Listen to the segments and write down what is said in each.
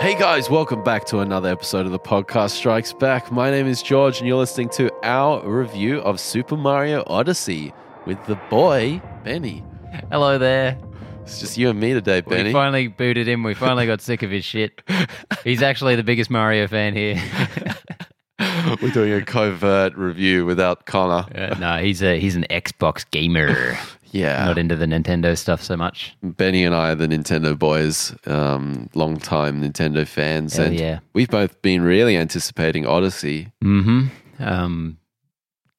Hey guys, welcome back to another episode of the podcast Strikes Back. My name is George, and you're listening to our review of Super Mario Odyssey with the boy Benny. Hello there. It's just you and me today, Benny. We finally booted him. We finally got sick of his shit. He's actually the biggest Mario fan here. We're doing a covert review without Connor. Uh, no, he's a he's an Xbox gamer. Yeah, Not into the Nintendo stuff so much. Benny and I are the Nintendo boys, um, long time Nintendo fans, Hell and yeah. we've both been really anticipating Odyssey. Mm-hmm. Um,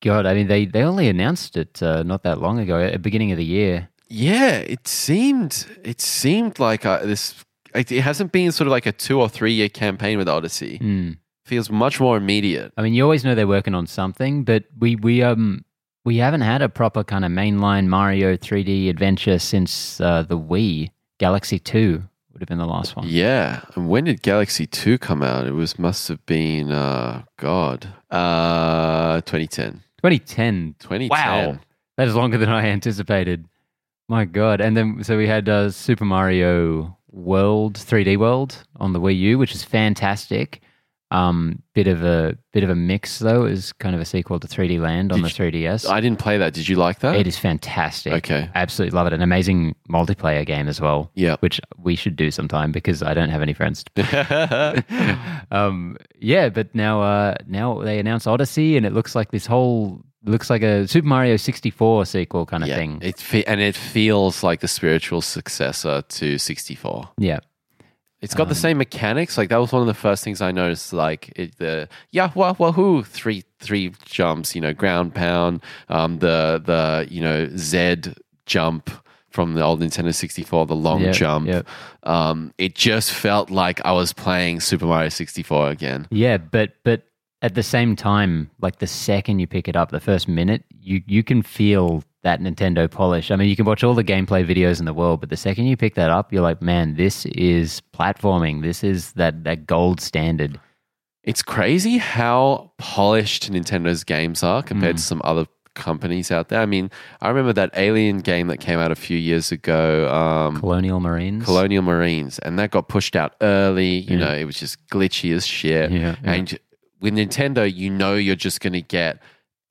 God, I mean, they they only announced it uh, not that long ago, at the beginning of the year. Yeah, it seemed it seemed like uh, this. It hasn't been sort of like a two or three year campaign with Odyssey. Hmm. Feels much more immediate. I mean, you always know they're working on something, but we we um we haven't had a proper kind of mainline Mario 3D adventure since uh, the Wii Galaxy 2 would have been the last one. Yeah. And when did Galaxy Two come out? It was must have been uh God, uh, 2010. 2010. 2010. Wow. That is longer than I anticipated. My God. And then, so we had uh, Super Mario World, 3D World on the Wii U, which is fantastic. Um, bit of a bit of a mix though. Is kind of a sequel to 3D Land on Did the 3DS. I didn't play that. Did you like that? it is fantastic. Okay. Absolutely love it. An amazing multiplayer game as well. Yeah. Which we should do sometime because I don't have any friends. um, yeah, but now uh, now they announced Odyssey, and it looks like this whole looks like a Super Mario 64 sequel kind of yeah. thing. It fe- and it feels like the spiritual successor to 64. yeah, It's got the Um, same mechanics. Like that was one of the first things I noticed. Like it, the yeah, wah, wahoo, three three jumps. You know, ground pound. Um, the the you know Z jump from the old Nintendo sixty four, the long Yep, jump. yep. Um, it just felt like I was playing Super Mario sixty four again. yeah, but but at the same time, like the second you pick it up, the first minute, you you can feel that Nintendo polish. I mean, you can watch all the gameplay videos in the world, but the second you pick that up, you're like, man, this is platforming. This is that that gold standard. It's crazy how polished Nintendo's games are compared Mm. to some other companies out there. I mean, I remember that Alien game that came out a few years ago. Um, Colonial Marines. Colonial Marines, and that got pushed out early. You Yeah. know, it was just glitchy as shit. Yeah, yeah. And with Nintendo, you know, you're just going to get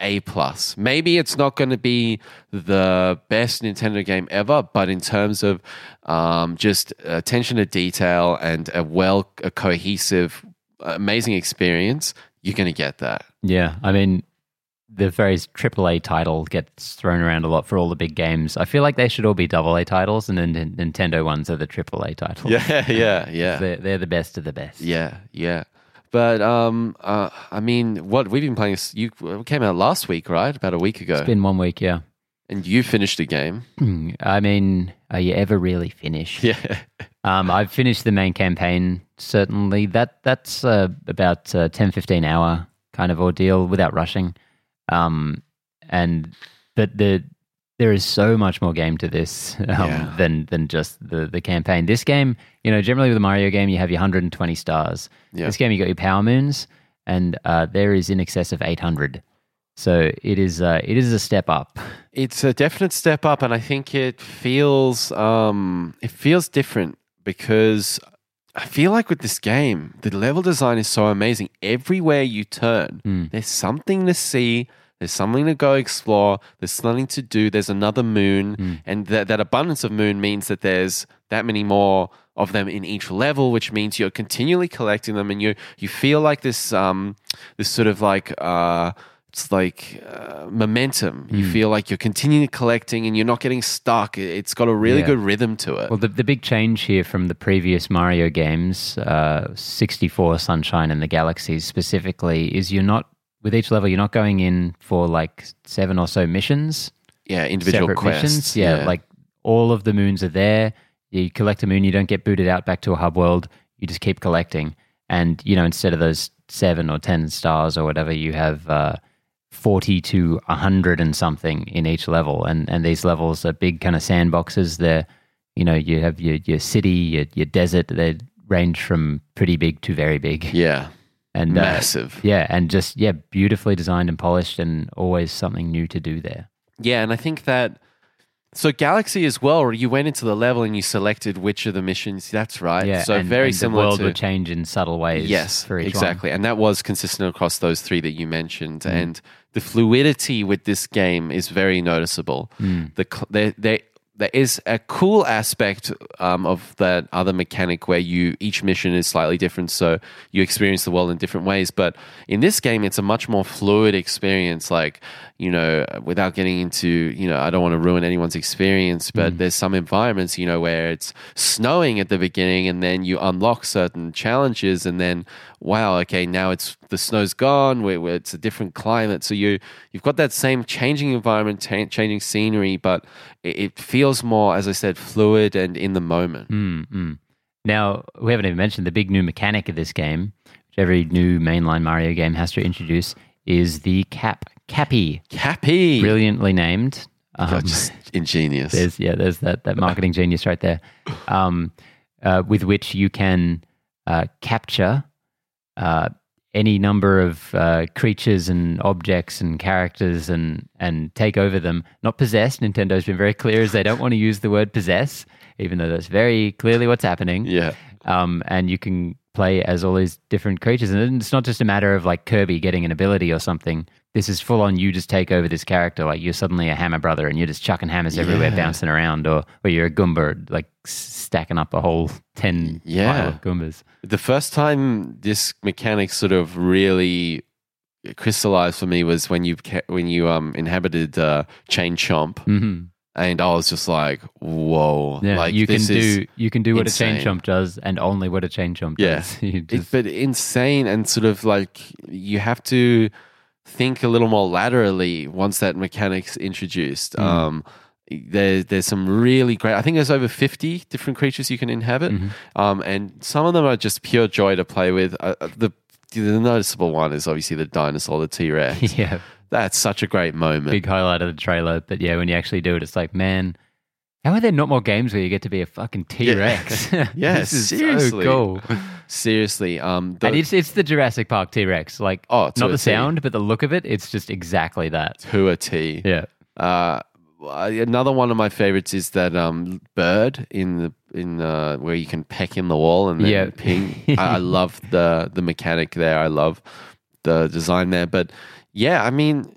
a plus. Maybe it's not going to be the best Nintendo game ever, but in terms of um, just attention to detail and a well, a cohesive, amazing experience, you're going to get that. Yeah, I mean, the various AAA title gets thrown around a lot for all the big games. I feel like they should all be AA titles, and then Nintendo ones are the AAA titles. Yeah, yeah, yeah. They're, they're the best of the best. Yeah, yeah. But um, uh, I mean, what we've been playing. You came out last week, right? About a week ago, It's been one week, yeah. and you finished the game. I mean, are you ever really finished? Yeah, Um, I've finished the main campaign, certainly. That That's uh, about a 10, 15 hour kind of ordeal without rushing. Um, and But the there is so much more game to this um, Yeah. than than just the, the campaign. This game, you know, generally with a Mario game, you have your 120 stars. Yeah. This game, you got your power moons, and uh, there is in excess of 800. So it is uh, it is a step up. it's a definite step up, and I think it feels um, it feels different because I feel like with this game, the level design is so amazing. Everywhere you turn, Mm. there's something to see. There's something to go explore. There's something to do. There's another moon, Mm. and that that abundance of moon means that there's that many more of them in each level, which means you're continually collecting them, and you you feel like this um this sort of like uh it's like uh, momentum. You Mm. feel like you're continually collecting, and you're not getting stuck. It's got a really Yeah. good rhythm to it. Well, the, the big change here from the previous Mario games, uh, 64 Sunshine and the Galaxies specifically, is you're not, with each level, you're not going in for like seven or so missions, yeah, individual separate quests. missions. Yeah, like all of the moons are there. You collect a moon, you don't get booted out back to a hub world. You just keep collecting. And, you know, instead of those seven or 10 stars or whatever, you have uh, 40 to 100 and something in each level. And, and these levels are big kind of sandboxes. They're, you know, you have your, your city, your, your desert. They range from pretty big to very big. yeah, And uh, massive. yeah, and just, yeah, beautifully designed and polished and always something new to do there. Yeah, and I think that So Galaxy as well. You went into the level and you selected which of the missions. That's right. Yeah, so and, very and similar The world to would change in subtle ways. yes, for each exactly, and that was consistent across those three that you mentioned. Mm. And the fluidity with this game is very noticeable. Mm. The there, there is a cool aspect um, of that other mechanic where you each mission is slightly different, so you experience the world in different ways. But in this game, it's a much more fluid experience. Like you know, without getting into you know, I don't want to ruin anyone's experience, but Mm. there's some environments you know where it's snowing at the beginning, and then you unlock certain challenges, and then wow, okay, now it's the snow's gone. It's a different climate, so you you've got that same changing environment, cha- changing scenery, but it, it feels more, as I said, fluid and in the moment. Mm, mm. Now, we haven't even mentioned the big new mechanic of this game, which every new mainline Mario game has to introduce, is the cap cappy. Cappy, Brilliantly named. Um, Oh, just ingenious. there's yeah, there's that that marketing genius right there, um, uh, with which you can uh, capture uh, any number of uh, creatures and objects and characters and and take over them. Not possess. Nintendo's been very clear as they don't want to use the word possess, even though that's very clearly what's happening. yeah, Um, and you can play as all these different creatures, and it's not just a matter of like Kirby getting an ability or something. This is full on. You just take over this character, like you're suddenly a hammer brother, and you're just chucking hammers everywhere, bouncing around, or or you're a Goomba, like stacking up a whole ten Yeah. pile of Goombas. the first time this mechanic sort of really crystallized for me was when you when you um inhabited uh, Chain Chomp, hmm and I was just like, whoa, Yeah, like you can do you can do what a chain chomp does, and only what a chain chomp Yeah. does. You It, but insane and sort of like you have to think a little more laterally once that mechanic's introduced. Mm. Um, there, there's some really great. I think there's over 50 different creatures you can inhabit, Mhm. um, and some of them are just pure joy to play with. Uh, uh, the the noticeable one is obviously the dinosaur, the T Rex. yeah, That's such a great moment. big highlight of the trailer. But yeah, when you actually do it, it's like, man, how are there not more games where you get to be a fucking T Rex? Yeah, is seriously. so cool. Seriously, um, the, and it's it's the Jurassic Park T Rex. Like, Oh, not the T. sound, but the look of it. It's just exactly that. to a T. Yeah. Uh, another one of my favorites is that um, bird in the in the, where you can peck in the wall and then Yeah. ping. I, I love the the mechanic there. I love the design there. But yeah, I mean,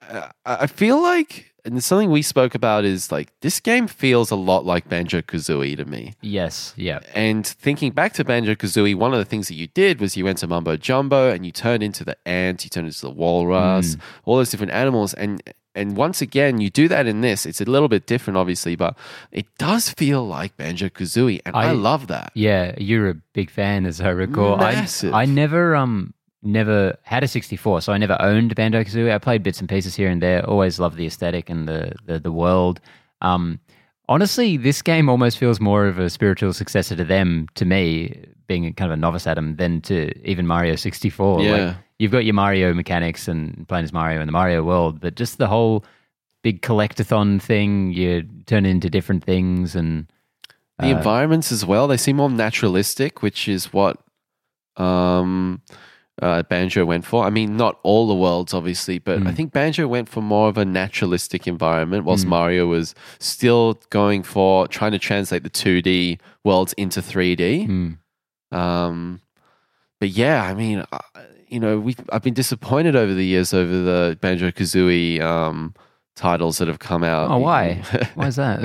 I, I feel like and something we spoke about is like this game feels a lot like Banjo Kazooie to me. Yes. Yeah. And thinking back to Banjo Kazooie, one of the things that you did was you went to Mumbo Jumbo and you turned into the ant, you turned into the walrus, all those different animals. And and once again, you do that in this. It's a little bit different, obviously, but it does feel like Banjo Kazooie, and I, I- love that. Yeah, you're a big fan, as I recall. Massive. I, I never um never had a 64, so I never owned Banjo Kazooie. I played bits and pieces here and there. Always loved the aesthetic and the the, the world. Um, honestly, this game almost feels more of a spiritual successor to them, to me, being kind of a novice at them, than to even Mario 64. Yeah. Like, you've got your Mario mechanics and playing as Mario in the Mario world, but just the whole big collectathon thing, you turn into different things and The uh, environments as well, they seem more naturalistic, which is what um, uh, Banjo went for. I mean, not all the worlds, obviously, but I Mm. think Banjo went for more of a naturalistic environment, whilst Mm. Mario was still going for trying to translate the 2D worlds into 3D. mm, Um, but yeah, I mean, uh, you know, we I've been disappointed over the years over the Banjo Kazooie um, titles that have come out. Oh, why? Why is that?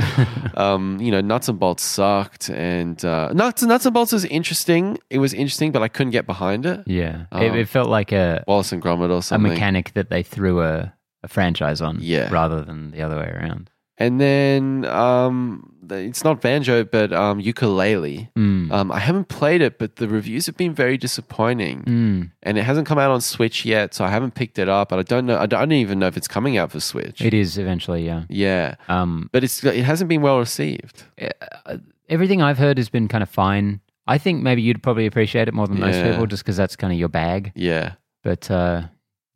um, you know, nuts and bolts sucked, and uh, nuts nuts and bolts was interesting. It was interesting, but I couldn't get behind it. yeah, Um, it, it felt like a Wallace and Gromit or a something. mechanic that they threw a, a franchise on, Yeah. rather than the other way around. And then um, it's not banjo, but um, Yooka-Laylee. Mm. Um, I haven't played it, but the reviews have been very disappointing, Mm. and it hasn't come out on Switch yet, so I haven't picked it up. And I don't know. I don't even know if it's coming out for Switch. It is eventually, yeah. yeah, Um, but it's it hasn't been well received. uh, everything I've heard has been kind of fine. I think maybe you'd probably appreciate it more than most Yeah. people, just because that's kind of your bag. Yeah. But uh,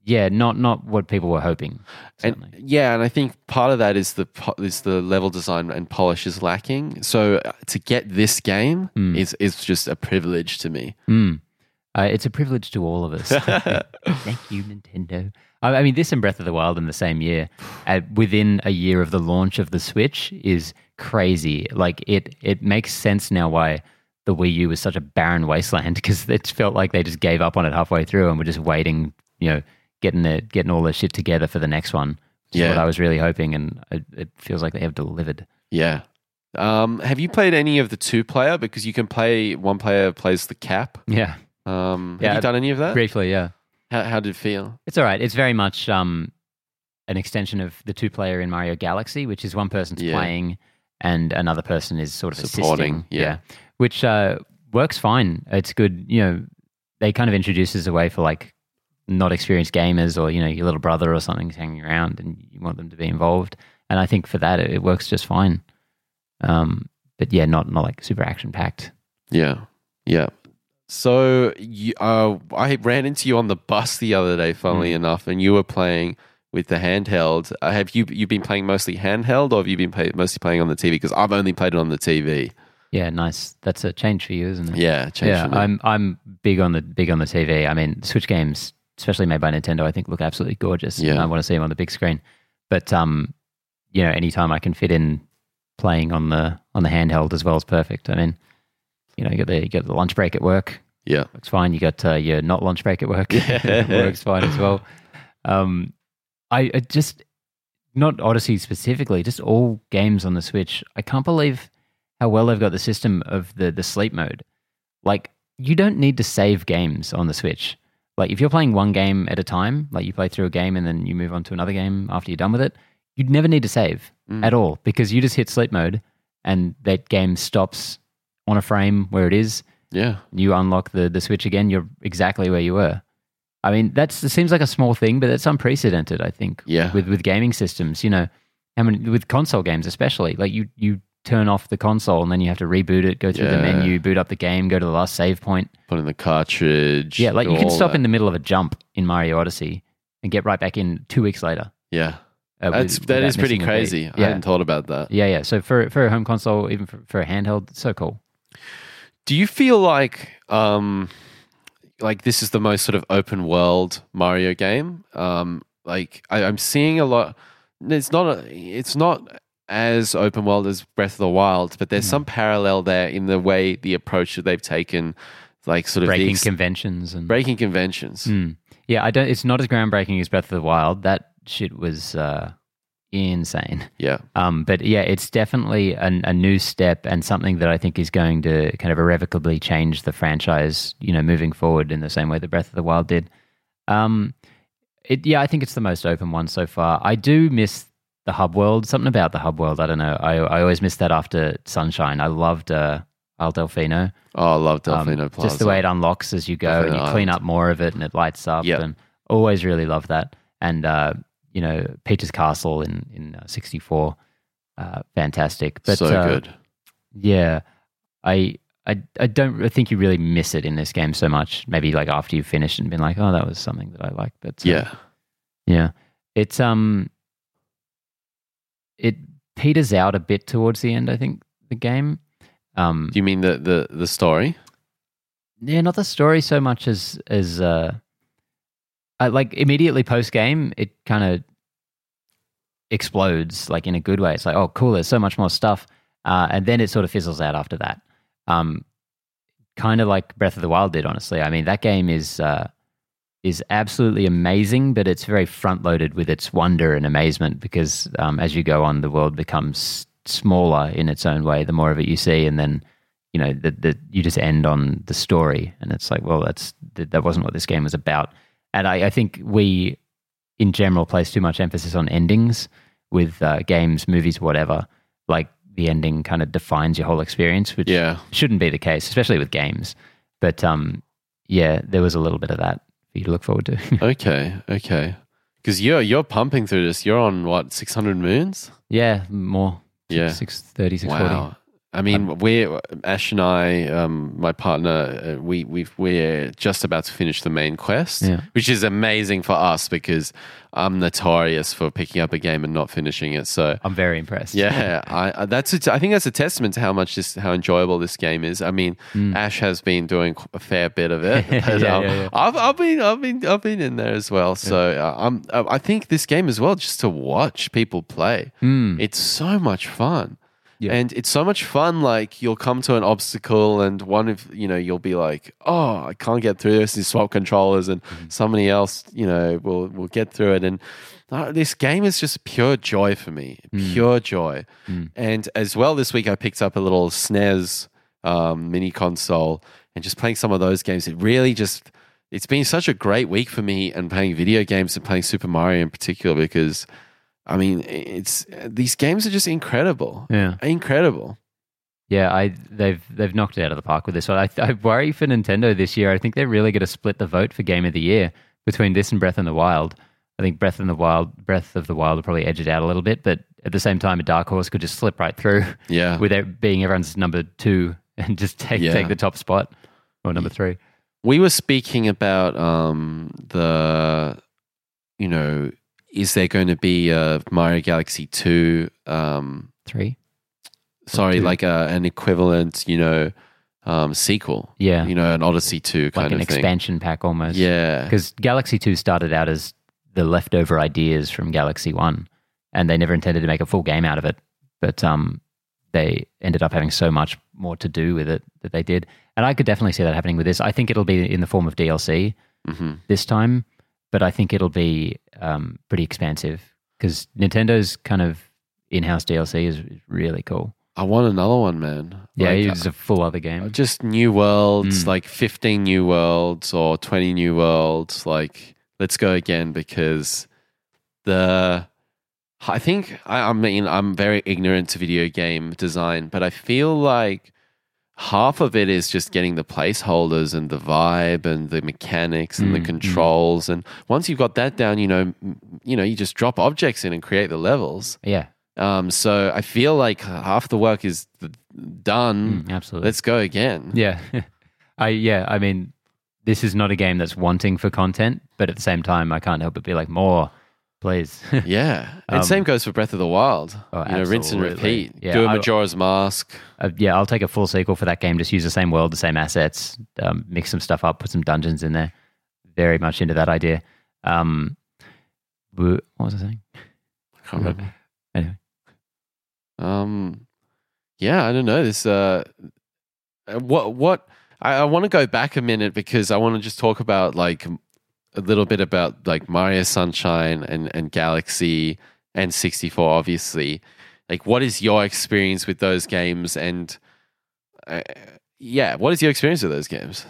yeah, not not what people were hoping. And yeah, and I think part of that is the is the level design and polish is lacking. So uh, to get this game Mm. is is just a privilege to me. Mm. Uh, it's a privilege to all of us. Thank you, Nintendo. I, I mean, this and Breath of the Wild in the same year, uh, within a year of the launch of the Switch, is crazy. Like it, it makes sense now why the Wii U was such a barren wasteland because it felt like they just gave up on it halfway through and were just waiting, you know, getting it, getting all their shit together for the next one. Which is Yeah. what I was really hoping, and it, it feels like they have delivered. Yeah. Um, have you played any of the two player? Because you can play one player plays the cap. Yeah, Um, have Yeah, you done any of that? briefly, yeah. How, how did it feel? It's all right. It's very much um, an extension of the two player in Mario Galaxy, which is one person's Yeah. playing and another person is sort of Supporting, assisting. yeah. Which uh, works fine. It's good. You know, they kind of introduce as a way for like not experienced gamers or, you know, your little brother or something's hanging around and you want them to be involved. And I think for that, it, it works just fine. Um, but yeah, not, not like super action packed. Yeah. Yeah. So you, uh, I ran into you on the bus the other day, funnily Hmm. enough, and you were playing with the handheld. Uh, have you you've been playing mostly handheld, or have you been play, mostly playing on the TV? Because I've only played it on the TV. Yeah, nice. That's a change for you, isn't it? Yeah, change yeah. I'm I'm big on the big on the TV. I mean, Switch games, especially made by Nintendo, I think look absolutely gorgeous. and Yeah. I want to see them on the big screen. But um, you know, anytime I can fit in playing on the on the handheld as well is perfect. I mean, you know, you got the you got the lunch break at work, yeah, works fine. You got uh, your not lunch break at work, Yeah. works fine as well. Um, I, I just not Odyssey specifically, just all games on the Switch. I can't believe how well they've got the system of the the sleep mode. Like you don't need to save games on the Switch. Like if you're playing one game at a time, like you play through a game and then you move on to another game after you're done with it, you'd never need to save Mm. at all because you just hit sleep mode and that game stops on a frame where it is yeah, you unlock the, the switch again, you're exactly where you were. I mean, that's it seems like a small thing, but it's unprecedented. I think. Yeah. With with gaming systems, you know, how many with console games especially, like you you turn off the console and then you have to reboot it, go through the Yeah. menu, boot up the game, go to the last save point. put in the cartridge. Yeah, like do you can all stop that. in the middle of a jump in Mario Odyssey and get right back in two weeks later. Yeah, Uh, that's with- that without is pretty missing a beat. crazy. I Yeah, hadn't thought about that. yeah, yeah. So for for a home console, even for, for a handheld, it's so cool. Do you feel like um like this is the most sort of open world Mario game? Um like I, I'm seeing a lot it's not a, it's not as open world as Breath of the Wild, but there's Mm. some parallel there in the way the approach that they've taken, like sort of Breaking ex- conventions and breaking conventions. Mm. Yeah, I don't. It's not as groundbreaking as Breath of the Wild. That shit was uh, insane. Yeah, Um, but yeah, it's definitely a, a new step and something that I think is going to kind of irrevocably change the franchise. You know, moving forward in the same way that Breath of the Wild did. Um, it, yeah, I think it's the most open one so far. I do miss the hub world. Something about the hub world. I don't know. I I always miss that after Sunshine. I loved uh, Isle Delfino. oh, I love Um, Delfino Plaza. Just the way it unlocks as you go, and you clean Island. up more of it, and it lights up. Yep. And always really love that. And uh, you know, Peach's Castle in in uh, '64, uh, fantastic. But so uh, good. Yeah, I. I, I don't I think you really miss it in this game so much. Maybe like after you've finished and been like, oh, that was something that I liked. But uh, Yeah, yeah, it's um, it peters out a bit towards the end. I think the game. Um, do you mean the the the story? yeah, not the story so much as as uh, I, like immediately post game, it kind of explodes like in a good way. It's like, oh, cool, there's so much more stuff, uh, and then it sort of fizzles out after that. Um, kind of like Breath of the Wild did, honestly. I mean, that game is uh, is absolutely amazing, but it's very front loaded with its wonder and amazement because um, as you go on, the world becomes smaller in its own way. The more of it you see, and then you know that you just end on the story, and it's like, well, that's that that wasn't what this game was about. And I, I think we, in general, place too much emphasis on endings with uh, games, movies, whatever. Like the ending kind of defines your whole experience, which Yeah, shouldn't be the case, especially with games. But um, yeah, there was a little bit of that for you to look forward to. okay, okay. Because you're you're pumping through this. You're on what six hundred moons? yeah, more. Yeah. 630, 640. Wow. I mean, we're Ash and I, um, my partner, uh, we we we're just about to finish the main quest, Yeah. which is amazing for us because I'm notorious for picking up a game and not finishing it. So I'm very impressed. yeah, I, that's a t- I think that's a testament to how much this how enjoyable this game is. I mean, Ash has been doing a fair bit of it. but. Yeah, um, yeah, yeah. I've I've been I've been I've been in there as well. So uh, I'm I think this game as well just to watch people play. It's so much fun. Yeah. And it's so much fun. Like you'll come to an obstacle, and one of you know you'll be like, "Oh, I can't get through this." You swap controllers, and somebody else, you know, will will get through it. And uh, this game is just pure joy for me, pure joy. And as well, this week I picked up a little SNES um, mini console, and just playing some of those games. It really just it's been such a great week for me, and playing video games and playing Super Mario in particular because. I mean, it's these games are just incredible. Yeah. Incredible. Yeah, I they've they've knocked it out of the park with this one. I, I worry for Nintendo this year. I think they're really going to split the vote for Game of the Year between this and Breath in the Wild. I think Breath in the Wild, Breath of the Wild will probably edge it out a little bit, but at the same time, a Dark Horse could just slip right through Yeah. without being everyone's number two and just take Yeah. take the top spot or number three. we were speaking about um, the, you know, is there going to be a Mario Galaxy 2? Um, Three, sorry, two. like a, an equivalent, you know, um, sequel. yeah, You know, an Odyssey 2 kind like an of thing. Like an expansion pack almost. Yeah. because Galaxy Two started out as the leftover ideas from Galaxy One, and they never intended to make a full game out of it. But um, they ended up having so much more to do with it that they did, and I could definitely see that happening with this. I think it'll be in the form of DLC hmm this time, but I think it'll be um, pretty expansive because Nintendo's kind of in-house DLC is really cool. I want another one, man. Yeah, Like, it's a full other game. just new worlds, Mm. like 15 new worlds or 20 new worlds. Like, let's go again because the. I think, I, I mean, I'm very ignorant to video game design, but I feel like half of it is just getting the placeholders and the vibe and the mechanics and the Mm, mm. controls. And once you've got that down, you know, you know, you just drop objects in and create the levels. Yeah, Um, so I feel like half the work is done. Mm, absolutely. Let's go again. Yeah. I yeah, I mean this is not a game that's wanting for content, but at the same time I can't help but be like more, please. Yeah. And Um, same goes for Breath of the Wild. Oh, you know, rinse and repeat. Yeah, Do a Majora's Mask. uh, yeah, I'll take a full sequel for that game, just use the same world, the same assets, um, mix some stuff up, put some dungeons in there. Very much into that idea. Um what was I saying? I can't remember. Anyway. Um, yeah, I don't know. This, uh, uh, what, what, I, I want to go back a minute because I want to just talk about like a little bit about like Mario Sunshine and, and Galaxy and 64, obviously. Like, what is your experience with those games? And, uh, yeah, what is your experience with those games?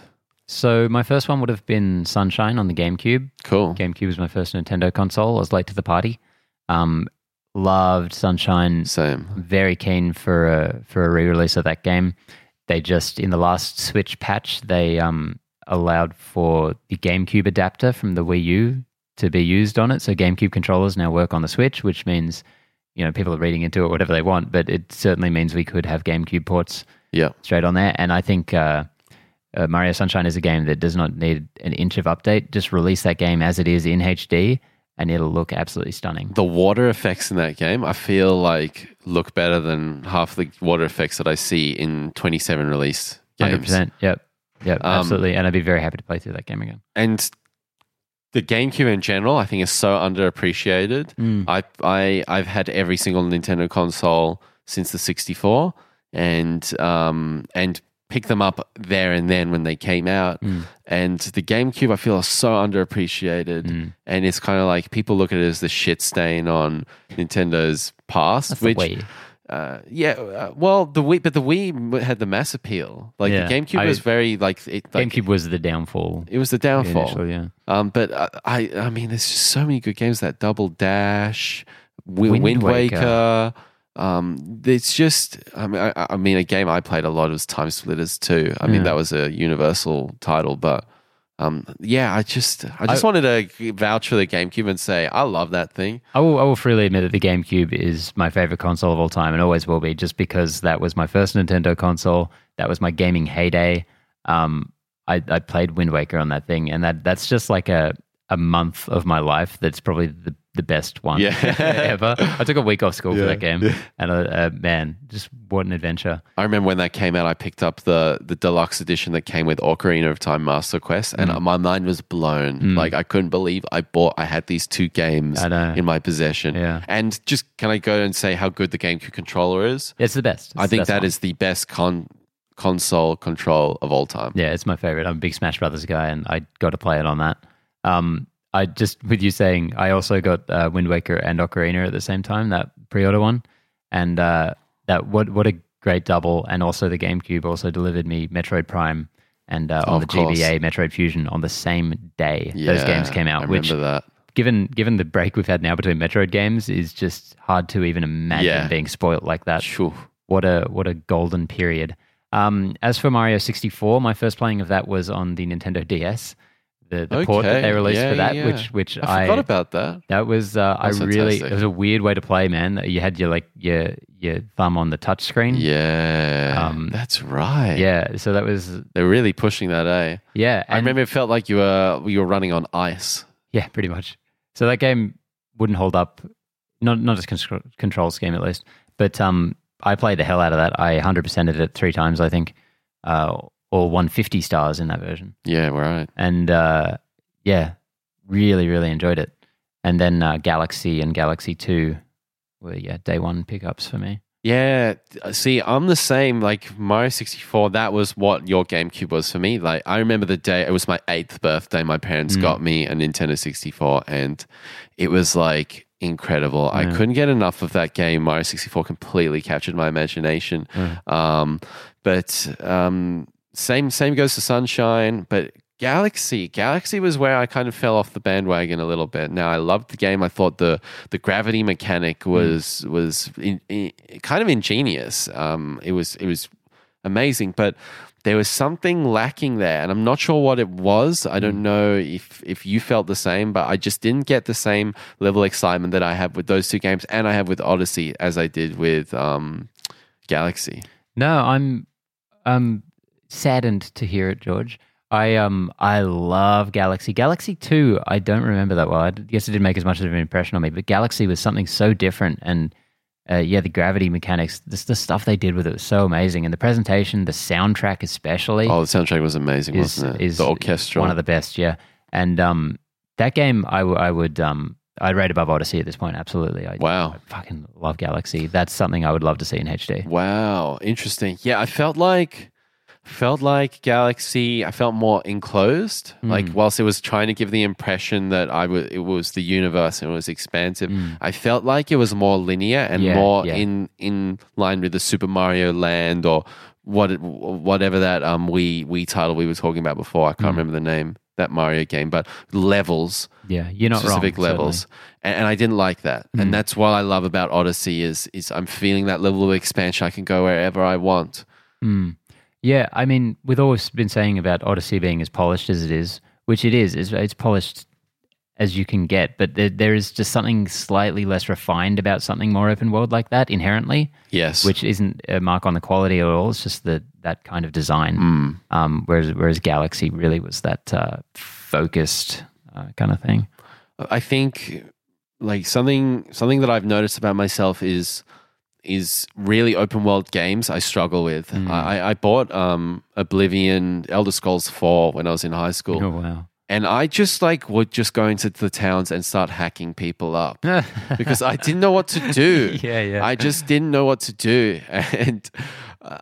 So my first one would have been Sunshine on the GameCube. Cool. GameCube was my first Nintendo console. I was late to the party. Um, loved Sunshine. Same. very keen for a for a re-release of that game. They just in the last Switch patch they um, allowed for the GameCube adapter from the Wii U to be used on it. So GameCube controllers now work on the Switch, which means you know people are reading into it whatever they want. But it certainly means we could have GameCube ports Yeah. straight on there. And I think uh, uh, Mario Sunshine is a game that does not need an inch of update. Just release that game as it is in HD, and it'll look absolutely stunning. The water effects in that game, I feel like look better than half the water effects that I see in 27 release games. Hundred games. percent. Yep. Yep. Um, absolutely. And I'd be very happy to play through that game again. And the GameCube in general, I think, is so underappreciated. Mm. I, I, I've had every single Nintendo console since the 64, and um, and picked them up there and then when they came out. Mm. And the GameCube, I feel, is so underappreciated. Mm. And it's kind of like people look at it as the shit stain on Nintendo's past, That's which. Uh, yeah, uh, well, the Wii, but the Wii had the mass appeal. Like Yeah, the GameCube I- was very like it. Like, GameCube was the downfall. It was the downfall. Yeah. Um, but uh, I, I mean, there's just so many good games. That Double Dash, Wind, Wind Wind Waker. Waker. Um, it's just. I mean, I, I mean, a game I played a lot was TimeSplitters too. I mean, Yeah. that was a Universal title, but um, yeah, I just I just wanted to vouch for the GameCube and say I love that thing. I will, I will freely admit that the GameCube is my favorite console of all time and always will be, just because that was my first Nintendo console. That was my gaming heyday. Um, I, I played Wind Waker on that thing, and that that's just like a a month of my life. That's probably the the best one Yeah. ever. I took a week off school for that game, and uh, uh, man, just what an adventure! I remember when that came out, I picked up the the deluxe edition that came with Ocarina of Time Master Quest, and Mm. my mind was blown. Like I couldn't believe I bought, I had these two games in my possession. Yeah. And just can I go and say how good the GameCube controller is? It's the best. It's I think best that one. is the best con console control of all time. Yeah, it's my favorite. I'm a big Smash Brothers guy, and I got to play it on that. Um, I just with you saying, I also got uh, Wind Waker and Ocarina at the same time, that pre-order one, and uh, that what what a great double! And also the GameCube also delivered me Metroid Prime and uh, on the course. GBA Metroid Fusion on the same day Yeah, those games came out. I which, that. given given the break we've had now between Metroid games, is just hard to even imagine Yeah. being spoilt like that Phew. what a what a golden period. Um, as for Mario 64, my first playing of that was on the Nintendo DS, the, the port that they released Yeah, for that, yeah. which which I I, forgot about that. that was uh, I really fantastic. it was a weird way to play, man. You had your like your your thumb on the touch screen. Yeah, Um, that's right. Yeah, so that was they're really pushing that, eh? yeah. I remember it felt like you were you were running on ice. Yeah, pretty much. So that game wouldn't hold up, not not as con- control scheme at least. But um, I played the hell out of that. I 100%ed it three times, I think, uh, or 150 stars in that version. Yeah, right. And uh, yeah, really, really enjoyed it. And then uh, Galaxy and Galaxy 2 were, yeah, day one pickups for me. Yeah, see, I'm the same. Like Mario 64, that was what your GameCube was for me. Like I remember the day it was my eighth birthday. My parents Mm. got me a Nintendo 64, and it was like incredible. I couldn't get enough of that game. Mario 64 completely captured my imagination. Mm. Um, but um, same same goes to Sunshine, but. Galaxy, Galaxy was where I kind of fell off the bandwagon a little bit. Now I loved the game. I thought the the gravity mechanic was was in, in, kind of ingenious. Um, it was it was amazing, but there was something lacking there, and I'm not sure what it was. I don't know if if you felt the same, but I just didn't get the same level of excitement that I have with those two games, and I have with Odyssey as I did with um, Galaxy. No, I'm um saddened to hear it, George. I um I love Galaxy. Galaxy Two, I don't remember that well. I guess it didn't make as much of an impression on me. But Galaxy was something so different, and uh, yeah, the gravity mechanics, this the stuff they did with it was so amazing, and the presentation, the soundtrack especially, Oh, the soundtrack was amazing, is wasn't it? is the orchestra. one of the best. Yeah, and um that game, I, w- I would um I'd rate above Odyssey at this point. Absolutely, I, wow. I fucking love Galaxy. That's something I would love to see in HD. Wow, interesting. Yeah, I felt like felt like Galaxy. I felt more enclosed. Mm. Like whilst it was trying to give the impression that I was, it was the universe and it was expansive. I felt like it was more linear and Mm. Yeah, more yeah. in in line with the Super Mario Land or what whatever that um we we title we were talking about before. I Mm. can't remember the name that Mario game, but levels Yeah, you're not specific wrong, levels and, and i didn't like that Mm. and that's what i love about odyssey is is i'm feeling that level of expansion i can go wherever i want Mm. Yeah, I mean, we've always been saying about Odyssey being as polished as it is, which it is. It's, it's polished as you can get, but there, there is just something slightly less refined about something more open world like that inherently, yes which isn't a mark on the quality at all. It's just the that kind of design. Mm. Um, whereas whereas Galaxy really was that uh, focused uh, kind of thing. i think like something something that i've noticed about myself is is really open world games I struggle with. Mm. I, I bought um, Oblivion, Elder Scrolls 4 when I was in high school. Oh wow! And I just like would just go into the towns and start hacking people up because I didn't know what to do. Yeah, yeah. I just didn't know what to do, and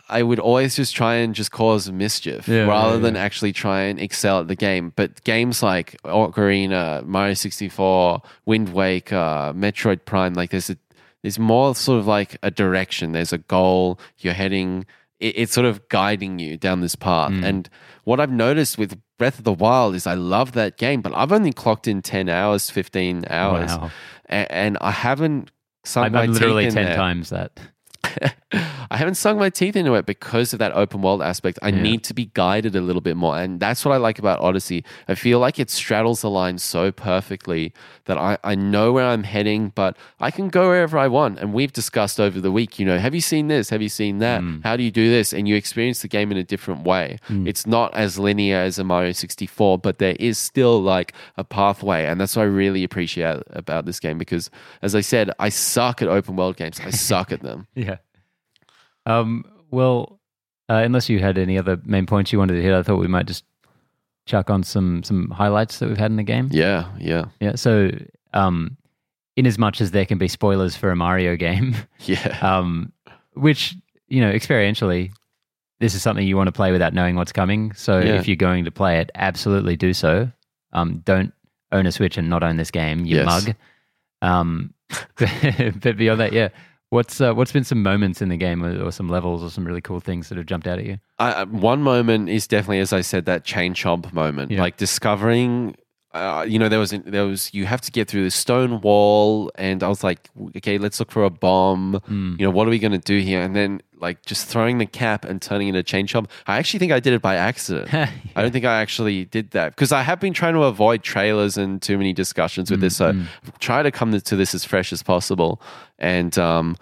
I would always just try and just cause mischief Yeah, rather yeah, than yeah. actually try and excel at the game. But games like Ocarina, Mario sixty four, Wind Waker, Metroid Prime, like there's a there's more sort of like a direction. There's a goal. You're heading. It, it's sort of guiding you down this path. Mm. And what I've noticed with Breath of the Wild is I love that game, but I've only clocked in ten hours, fifteen hours, Wow. a- and, I haven't I'm, literally ten there. times that. I haven't sunk my teeth into it because of that open world aspect. I Yeah. need to be guided a little bit more. And that's what I like about Odyssey. I feel like it straddles the line so perfectly that I, I know where I'm heading, but I can go wherever I want. And we've discussed over the week, you know, have you seen this? Have you seen that? Mm. How do you do this? And you experience the game in a different way. Mm. It's not as linear as a Mario 64, but there is still like a pathway. And that's what I really appreciate about this game because, as I said, I suck at open world games. I suck at them. Yeah. Um, well, uh, unless you had any other main points you wanted to hit, I thought we might just chuck on some some highlights that we've had in the game. Yeah, yeah, Yeah. So, um, in as much as there can be spoilers for a Mario game, yeah. um, which you know experientially, this is something you want to play without knowing what's coming. So, Yeah. if you're going to play it, absolutely do so. Um, don't own a Switch and not own this game, you Yes. mug. Um, but beyond that, yeah. What's uh, what's been some moments in the game, or, or some levels, or some really cool things that have jumped out at you? One moment is definitely, as I said, that chain chomp moment, Yeah. like discovering. Uh, you know, there was there was you have to get through the stone wall, and I was like, okay, let's look for a bomb. Hmm. You know, what are we going to do here? And then like just throwing the cap and turning it into chain chomp. I actually think I did it by accident. I don't think I actually did that because I have been trying to avoid trailers and too many discussions with this. So try to come to this as fresh as possible. And um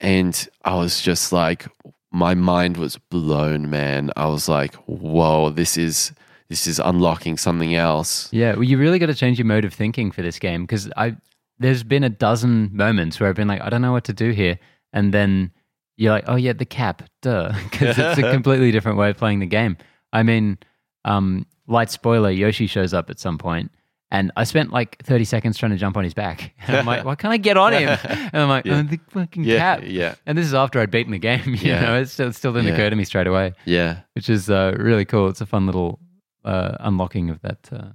and I was just like my mind was blown, man. I was like, whoa, this is this is unlocking something else. Yeah, well, you really got to change your mode of thinking for this game because I there's been a dozen moments where I've been like, I don't know what to do here, and then you're like, oh yeah, the cap, duh, because it's a completely different way of playing the game. I mean, um, light spoiler: Yoshi shows up at some point, and I spent like 30 seconds trying to jump on his back, and I'm like, why can't I get on him? And I'm like, Yeah. oh, the fucking Yeah, cap. yeah. And this is after I'd beaten the game. You Yeah. know, it still, it still didn't Yeah. occur to me straight away Yeah. which is uh, really cool. It's a fun little uh, unlocking of that uh,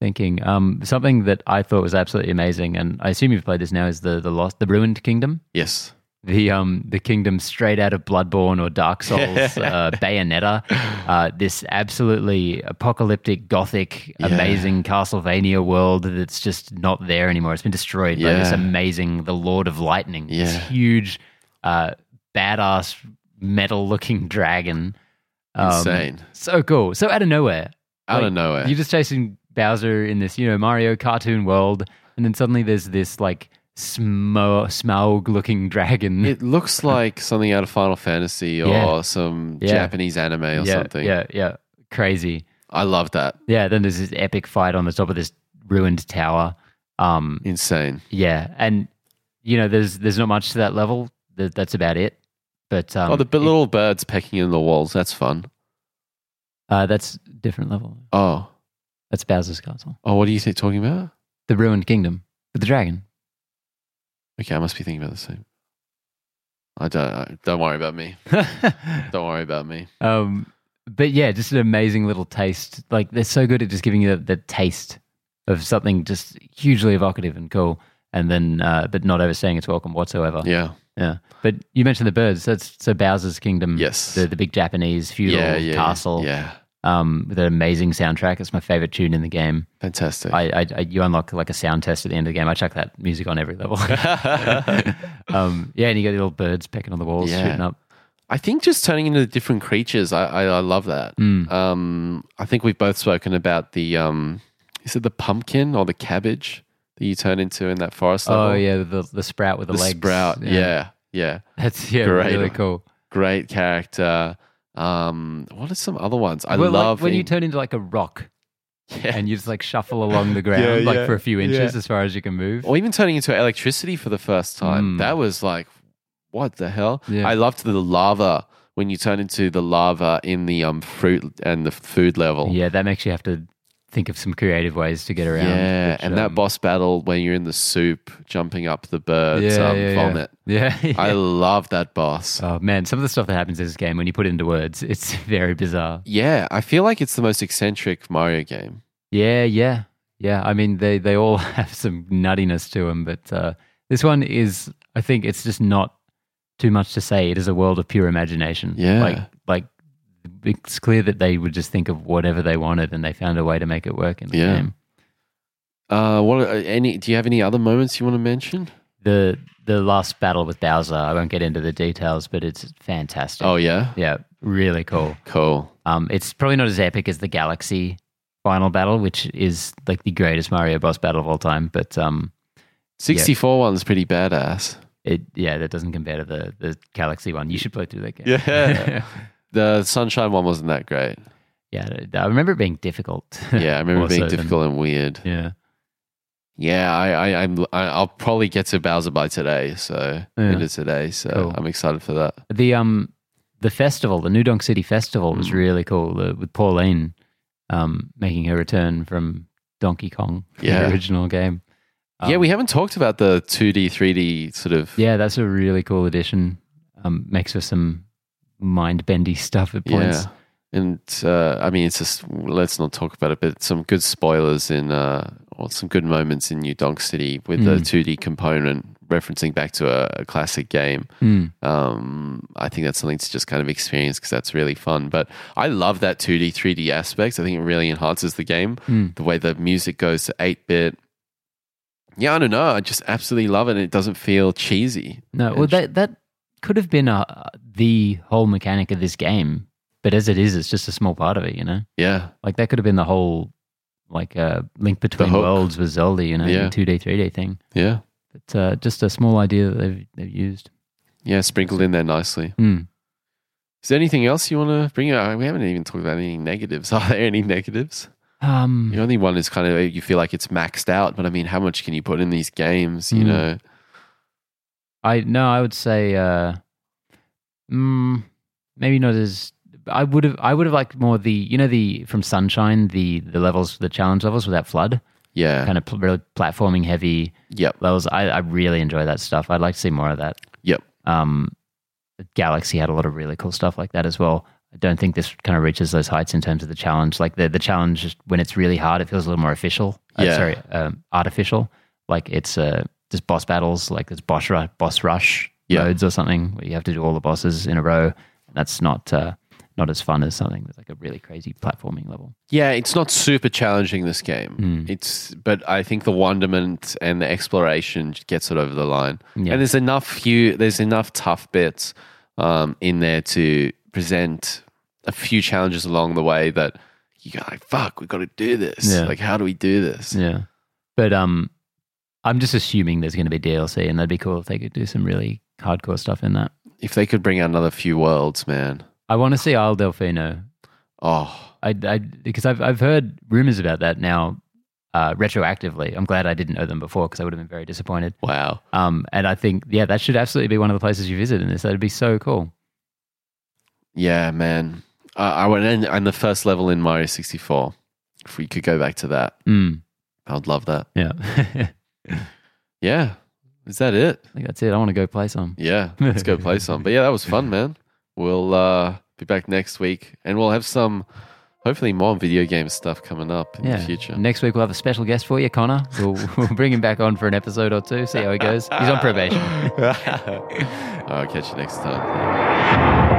thinking. Um, something that I thought was absolutely amazing, and I assume you've played this now, is the the lost, the ruined kingdom. Yes. The um the kingdom straight out of Bloodborne or Dark Souls, uh, Bayonetta. Uh, this absolutely apocalyptic, gothic, Yeah. amazing Castlevania world that's just not there anymore. It's been destroyed by this amazing, the Lord of Lightning. This huge, uh, badass metal-looking dragon. Um, Insane. so cool. So out of nowhere. Out Like, of nowhere. You're just chasing Bowser in this, you know, Mario cartoon world, and then suddenly there's this like smo- Smaug looking dragon. It looks like something out of Final Fantasy or Yeah. some Yeah. Japanese anime or yeah, something. yeah, yeah. Crazy. I love that. Yeah, then there's this epic fight on the top of this ruined tower. Um, Insane. yeah, and you know, there's there's not much to that level. That, that's about it. But um, oh, the b- it- little birds pecking in the walls. That's fun. uh, that's different level. Oh. That's Bowser's castle, Oh, what are you talking about? the ruined kingdom with the dragon. Okay, I must be thinking about the same. I don't. I, don't worry about me. Don't worry about me. Um, but yeah, just an amazing little taste. Like they're so good at just giving you the, the taste of something just hugely evocative and cool, and then uh, but not overstaying its welcome whatsoever. Yeah. Yeah. But you mentioned the birds. That's so Bowser's Kingdom. Yes. The the big Japanese feudal yeah. Yeah. castle. Yeah. Um, with an amazing soundtrack. It's my favorite tune in the game. Fantastic. I, I, I you unlock like a sound test at the end of the game. I chuck that music on every level. um, yeah, and you get the little birds pecking on the walls, Yeah. shooting up. I think just turning into different creatures. I I, I love that. Mm. Um, I think we've both spoken about the um, is it the pumpkin or the cabbage you turn into in that forest level? Oh yeah, the the sprout with the, the legs. sprout. Yeah. yeah, That's yeah, Great. really cool. great character. Um, what are some other ones? I Well, like, love when you turn into like a rock yeah. and you just like shuffle along the ground Yeah, like yeah, for a few inches yeah. as far as you can move. or even turning into electricity for the first time. Mm. That was like, what the hell? Yeah. I loved the lava when you turn into the lava in the um fruit and the food level. Yeah, that makes you have to think of some creative ways to get around. Yeah, which, and that um, boss battle when you're in the soup, jumping up the bird's yeah, um, yeah, yeah. vomit. Yeah, yeah. I love that boss. oh man, some of the stuff that happens in this game when you put it into words, it's very bizarre. Yeah, I feel like it's the most eccentric Mario game. Yeah, yeah, yeah. I mean, they they all have some nuttiness to them, but uh, this one is, I think, it's just not too much to say. It is a world of pure imagination. Yeah. like it's clear that they would just think of whatever they wanted, and they found a way to make it work in the Yeah. game. Uh, what any? Do you have any other moments you want to mention? the the last battle with Bowser. I won't get into the details, but it's fantastic. Oh yeah, yeah, really cool. cool. Um, it's probably not as epic as the Galaxy final battle, which is like the greatest Mario boss battle of all time. But um, 64 one's pretty badass. it yeah, that doesn't compare to the the Galaxy one. You should play through that game. Yeah. The Sunshine one wasn't that great. yeah. I remember it being difficult. Yeah, I remember being so than- difficult and weird. yeah. Yeah, I, I, I'm, I, I'll probably get to Bowser by today. So Yeah. end of today. So Cool. I'm excited for that. The um the festival, the New Donk City Festival, was Mm. really cool uh, with Pauline um making her return from Donkey Kong, Yeah. the original game. yeah, Um, we haven't talked about the 2D, 3D sort of. yeah, that's a really cool addition. Um, makes for some mind bendy stuff at points. Yeah. And uh, I mean, it's just let's not talk about it, but some good spoilers in, uh, or some good moments in New Donk City with the Mm. 2D component referencing back to a, a classic game. Mm. Um, I think that's something to just kind of experience because that's really fun. But I love that 2D, 3D aspect. I think it really enhances the game. Mm. The way the music goes to 8 bit. Yeah, I don't know. I just absolutely love it. And it doesn't feel cheesy. No, well that that could have been a, the whole mechanic of this game, but as it is, it's just a small part of it. You know, Yeah. like that could have been the whole like uh, link between worlds with Zelda. You know, Yeah. two D, three D thing. Yeah. But uh, just a small idea that they've they've used. Yeah. Sprinkled in there nicely. Mm. Is there anything else you want to bring up? We haven't even talked about any negatives. Are there any negatives? Um, The only one is kind of you feel like it's maxed out, but I mean, how much can you put in these games? You Mm. know, I no, I would say uh, mm, maybe not as. I would have. I would have liked more the you know the from Sunshine the the levels the challenge levels with that flood yeah, kind of pl- really platforming heavy yep, levels. I, I really enjoy that stuff. I'd like to see more of that. yep, Um, Galaxy had a lot of really cool stuff like that as well. I don't think this kind of reaches those heights in terms of the challenge. Like the the challenge, when it's really hard, it feels a little more official. Uh, Yeah. sorry, um, artificial. Like it's uh, just boss battles, like there's boss rush, boss rush Yeah. modes or something where you have to do all the bosses in a row. And that's not uh, not as fun as something that's like a really crazy platforming level. yeah. It's not super challenging this game. Mm. It's, but I think the wonderment and the exploration gets it over the line. Yeah. And there's enough few, there's enough tough bits um, in there to present a few challenges along the way that you go like, fuck, we've got to do this. Yeah. Like, how do we do this? Yeah, but um, I'm just assuming there's going to be DLC, and that'd be cool if they could do some really hardcore stuff in that. If they could bring out another few worlds, man. I want to see Isle Delfino. Oh, I, I because I've I've heard rumors about that now uh, retroactively. I'm glad I didn't know them before because I would have been very disappointed. wow. Um, and I think yeah, that should absolutely be one of the places you visit in this. That'd be so cool. Yeah, man. Uh, I went in on the first level in Mario 64. If we could go back to that, Mm, I would love that. yeah, Yeah. Is that it? I think that's it. I want to go play some. Yeah. Let's go play some. But yeah, that was fun, man. We'll uh, be back next week and we'll have some, hopefully, more video game stuff coming up in Yeah. the future. Next week we'll have a special guest for you, Connor. We'll, we'll bring him back on for an episode or two. See how he goes. He's on probation. I'll catch you next time.